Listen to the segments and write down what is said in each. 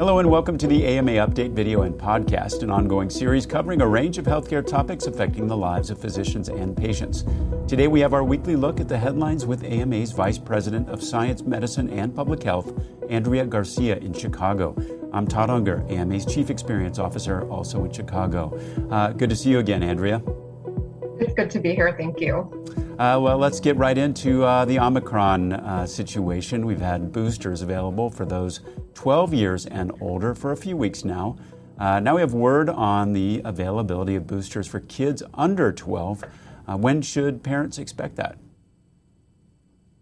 Hello and welcome to the AMA Update video and podcast, an ongoing series covering a range of healthcare topics affecting the lives of physicians and patients. Today we have our weekly look at the headlines with AMA's Vice President of Science, Medicine, and Public Health, Andrea Garcia in Chicago. I'm Todd Unger, AMA's Chief Experience Officer, also in Chicago. Uh, good to see you again, Andrea. It's good to be here. Thank you. Uh, well, let's get right into uh, the Omicron uh, situation. We've had boosters available for those 12 years and older for a few weeks now. Uh, now we have word on the availability of boosters for kids under 12. Uh, when should parents expect that?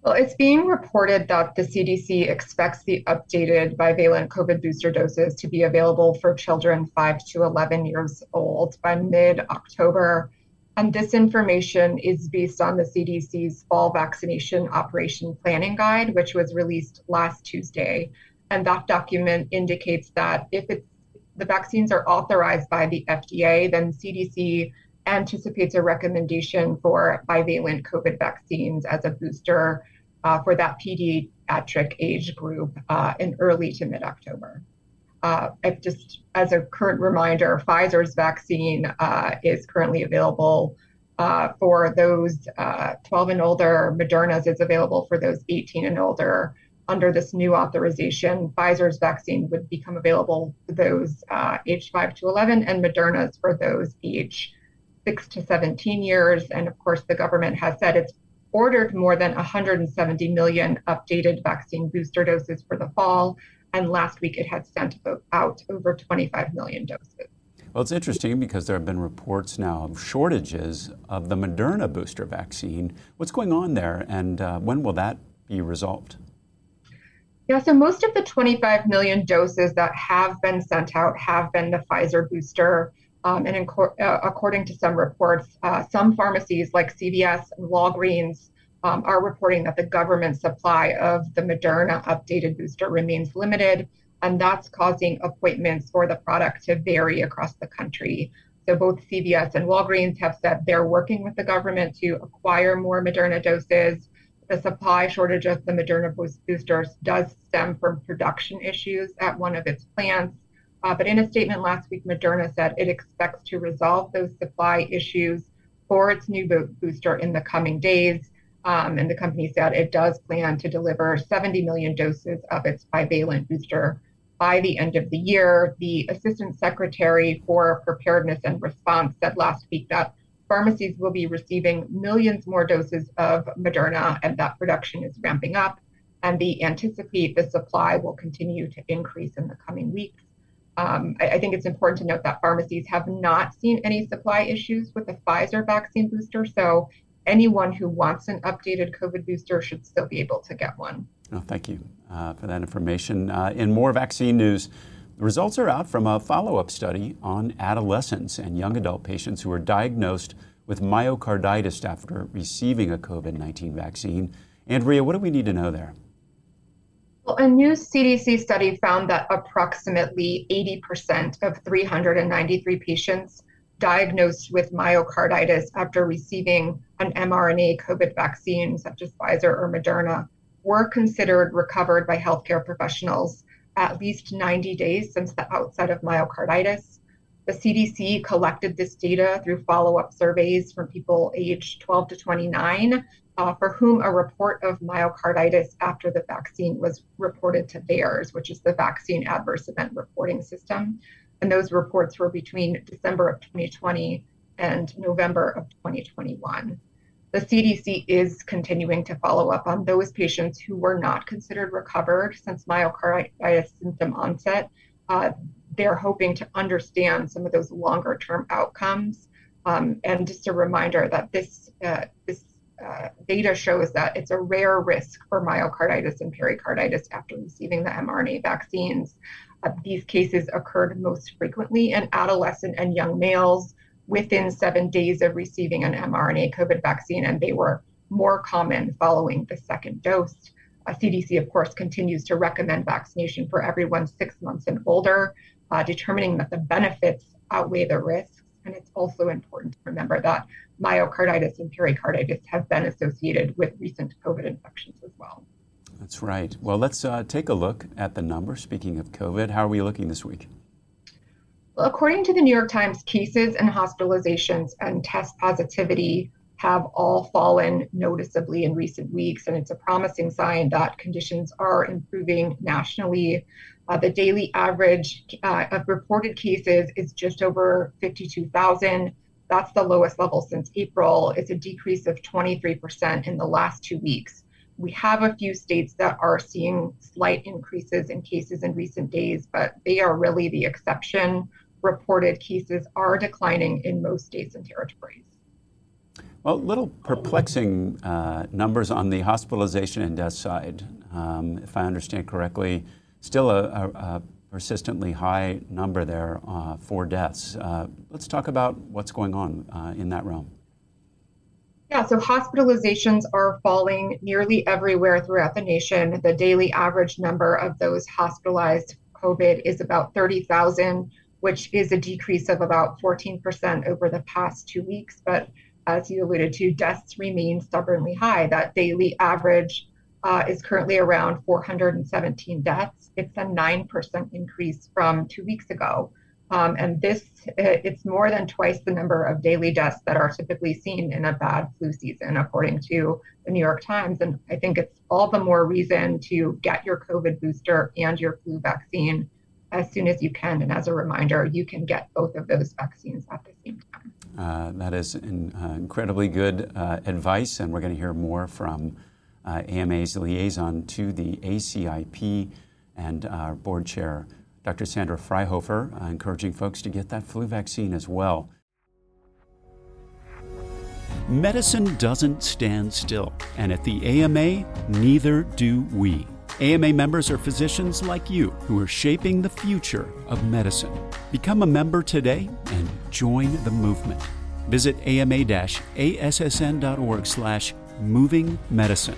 Well, it's being reported that the CDC expects the updated bivalent COVID booster doses to be available for children 5 to 11 years old by mid October. And this information is based on the CDC's fall vaccination operation planning guide, which was released last Tuesday. And that document indicates that if it's the vaccines are authorized by the FDA, then CDC anticipates a recommendation for bivalent COVID vaccines as a booster uh, for that pediatric age group uh, in early to mid October. Uh, just as a current reminder, Pfizer's vaccine uh, is currently available uh, for those uh, 12 and older. Moderna's is available for those 18 and older. Under this new authorization, Pfizer's vaccine would become available for those uh, aged 5 to 11, and Moderna's for those age 6 to 17 years. And of course, the government has said it's ordered more than 170 million updated vaccine booster doses for the fall and last week it had sent out over 25 million doses. Well, it's interesting because there have been reports now of shortages of the Moderna booster vaccine. What's going on there, and uh, when will that be resolved? Yeah, so most of the 25 million doses that have been sent out have been the Pfizer booster. Um, and uh, according to some reports, uh, some pharmacies like CVS and Walgreens um, are reporting that the government supply of the Moderna updated booster remains limited, and that's causing appointments for the product to vary across the country. So both CVS and Walgreens have said they're working with the government to acquire more Moderna doses. The supply shortage of the Moderna boosters does stem from production issues at one of its plants. Uh, but in a statement last week, Moderna said it expects to resolve those supply issues for its new bo- booster in the coming days. Um, and the company said it does plan to deliver 70 million doses of its bivalent booster by the end of the year. The Assistant Secretary for Preparedness and Response said last week that pharmacies will be receiving millions more doses of Moderna and that production is ramping up. And they anticipate the supply will continue to increase in the coming weeks. Um, I, I, think it's important to note that pharmacies have not seen any supply issues with the Pfizer vaccine booster. So anyone who wants an updated COVID booster should still be able to get one. Oh, thank you uh, for that information. Uh, in more vaccine news, results are out from a follow up study on adolescents and young adult patients who were diagnosed with myocarditis after receiving a COVID 19 vaccine. Andrea, what do we need to know there? Well, a new CDC study found that approximately 80% of 393 patients diagnosed with myocarditis after receiving an mRNA COVID vaccine, such as Pfizer or Moderna, were considered recovered by healthcare professionals at least 90 days since the outset of myocarditis. The CDC collected this data through follow up surveys from people aged 12 to 29, uh, for whom a report of myocarditis after the vaccine was reported to VAERS, which is the Vaccine Adverse Event Reporting System. And those reports were between December of 2020 and November of 2021. The CDC is continuing to follow up on those patients who were not considered recovered since myocarditis symptom onset. Uh, they're hoping to understand some of those longer term outcomes. Um, and just a reminder that this, uh, this uh, data shows that it's a rare risk for myocarditis and pericarditis after receiving the mRNA vaccines. Uh, these cases occurred most frequently in adolescent and young males within seven days of receiving an mRNA COVID vaccine, and they were more common following the second dose. Uh, CDC, of course, continues to recommend vaccination for everyone six months and older, uh, determining that the benefits outweigh the risks. And it's also important to remember that myocarditis and pericarditis have been associated with recent COVID infections as well. That's right. Well, let's uh, take a look at the numbers. Speaking of COVID, how are we looking this week? According to the New York Times, cases and hospitalizations and test positivity have all fallen noticeably in recent weeks, and it's a promising sign that conditions are improving nationally. Uh, the daily average uh, of reported cases is just over 52,000. That's the lowest level since April. It's a decrease of 23% in the last two weeks. We have a few states that are seeing slight increases in cases in recent days, but they are really the exception. Reported cases are declining in most states and territories. Well, a little perplexing uh, numbers on the hospitalization and death side. Um, if I understand correctly, still a, a, a persistently high number there uh, for deaths. Uh, let's talk about what's going on uh, in that realm. Yeah, so hospitalizations are falling nearly everywhere throughout the nation. The daily average number of those hospitalized COVID is about 30,000, which is a decrease of about 14% over the past two weeks. But as you alluded to, deaths remain stubbornly high. That daily average uh, is currently around 417 deaths. It's a 9% increase from two weeks ago. Um, and this, it's more than twice the number of daily deaths that are typically seen in a bad flu season, according to the New York Times. And I think it's all the more reason to get your COVID booster and your flu vaccine as soon as you can. And as a reminder, you can get both of those vaccines at the same time. Uh, that is in, uh, incredibly good uh, advice, and we're going to hear more from uh, AMA's liaison to the ACIP and our board chair, Dr. Sandra Fryhofer, uh, encouraging folks to get that flu vaccine as well. Medicine doesn't stand still, and at the AMA, neither do we. AMA members are physicians like you who are shaping the future of medicine. Become a member today and join the movement. Visit ama-assn.org slash moving medicine.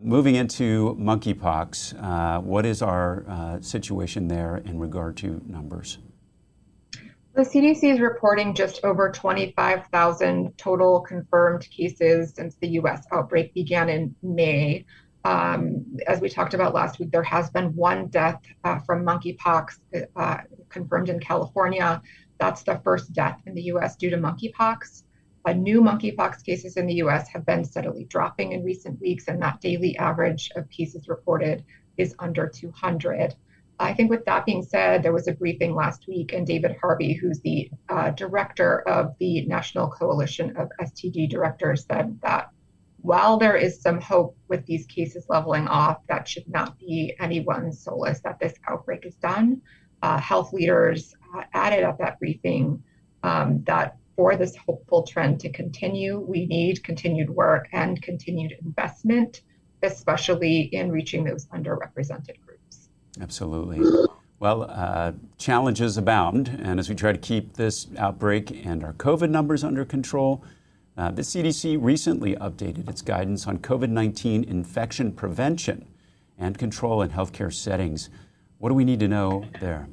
Moving into monkeypox, uh, what is our uh, situation there in regard to numbers? The CDC is reporting just over 25,000 total confirmed cases since the US outbreak began in May. Um, as we talked about last week, there has been one death uh, from monkeypox uh, confirmed in California. That's the first death in the US due to monkeypox. Uh, new monkeypox cases in the US have been steadily dropping in recent weeks, and that daily average of cases reported is under 200. I think with that being said, there was a briefing last week, and David Harvey, who's the uh, director of the National Coalition of STD Directors, said that while there is some hope with these cases leveling off, that should not be anyone's solace that this outbreak is done. Uh, health leaders uh, added at that briefing um, that for this hopeful trend to continue, we need continued work and continued investment, especially in reaching those underrepresented groups. Absolutely. Well, uh, challenges abound, and as we try to keep this outbreak and our COVID numbers under control, uh, the CDC recently updated its guidance on COVID 19 infection prevention and control in healthcare settings. What do we need to know there?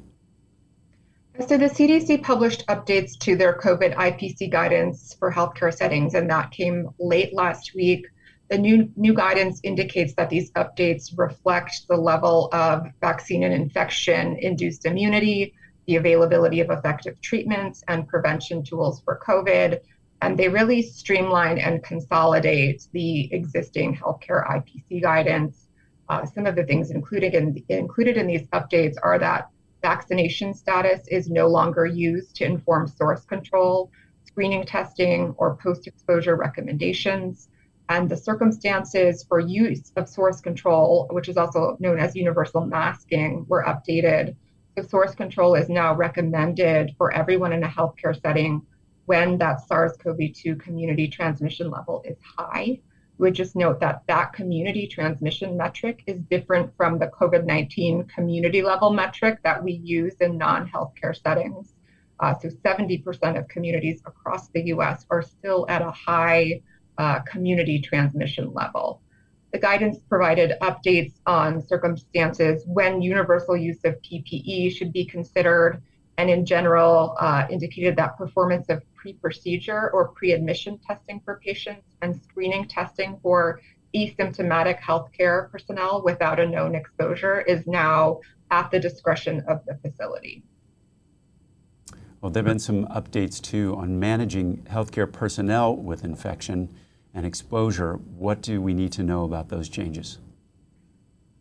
So, the CDC published updates to their COVID IPC guidance for healthcare settings, and that came late last week. The new, new guidance indicates that these updates reflect the level of vaccine and infection induced immunity, the availability of effective treatments and prevention tools for COVID. And they really streamline and consolidate the existing healthcare IPC guidance. Uh, some of the things included in, included in these updates are that vaccination status is no longer used to inform source control, screening testing, or post exposure recommendations and the circumstances for use of source control, which is also known as universal masking, were updated. So, source control is now recommended for everyone in a healthcare setting when that SARS CoV 2 community transmission level is high. We just note that that community transmission metric is different from the COVID 19 community level metric that we use in non healthcare settings. Uh, so, 70% of communities across the US are still at a high uh, community transmission level. The guidance provided updates on circumstances when universal use of PPE should be considered, and in general, uh, indicated that performance of pre procedure or pre admission testing for patients and screening testing for asymptomatic healthcare personnel without a known exposure is now at the discretion of the facility. Well, there have been some updates too on managing healthcare personnel with infection and exposure. What do we need to know about those changes?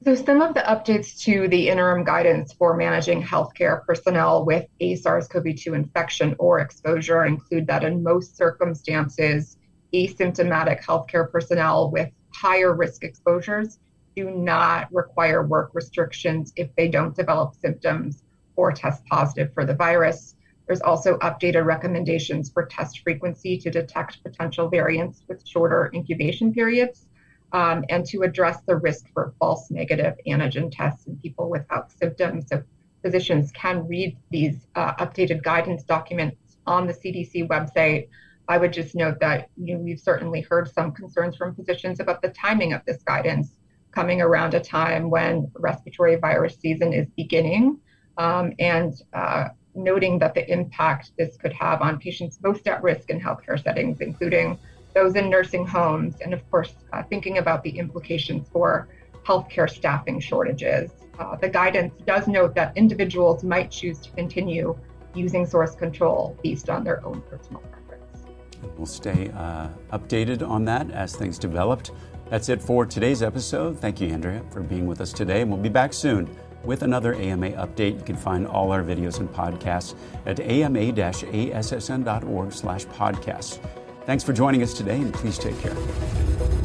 So, some of the updates to the interim guidance for managing healthcare personnel with a SARS CoV 2 infection or exposure include that in most circumstances, asymptomatic healthcare personnel with higher risk exposures do not require work restrictions if they don't develop symptoms or test positive for the virus. There's also updated recommendations for test frequency to detect potential variants with shorter incubation periods um, and to address the risk for false negative antigen tests in people without symptoms. So physicians can read these uh, updated guidance documents on the CDC website. I would just note that you know, we've certainly heard some concerns from physicians about the timing of this guidance coming around a time when respiratory virus season is beginning um, and uh, noting that the impact this could have on patients most at risk in healthcare settings, including those in nursing homes, and of course, uh, thinking about the implications for healthcare staffing shortages. Uh, the guidance does note that individuals might choose to continue using source control based on their own personal preference. We'll stay uh, updated on that as things developed. That's it for today's episode. Thank you, Andrea, for being with us today, and we'll be back soon with another AMA update. You can find all our videos and podcasts at ama-assn.org slash podcasts. Thanks for joining us today, and please take care.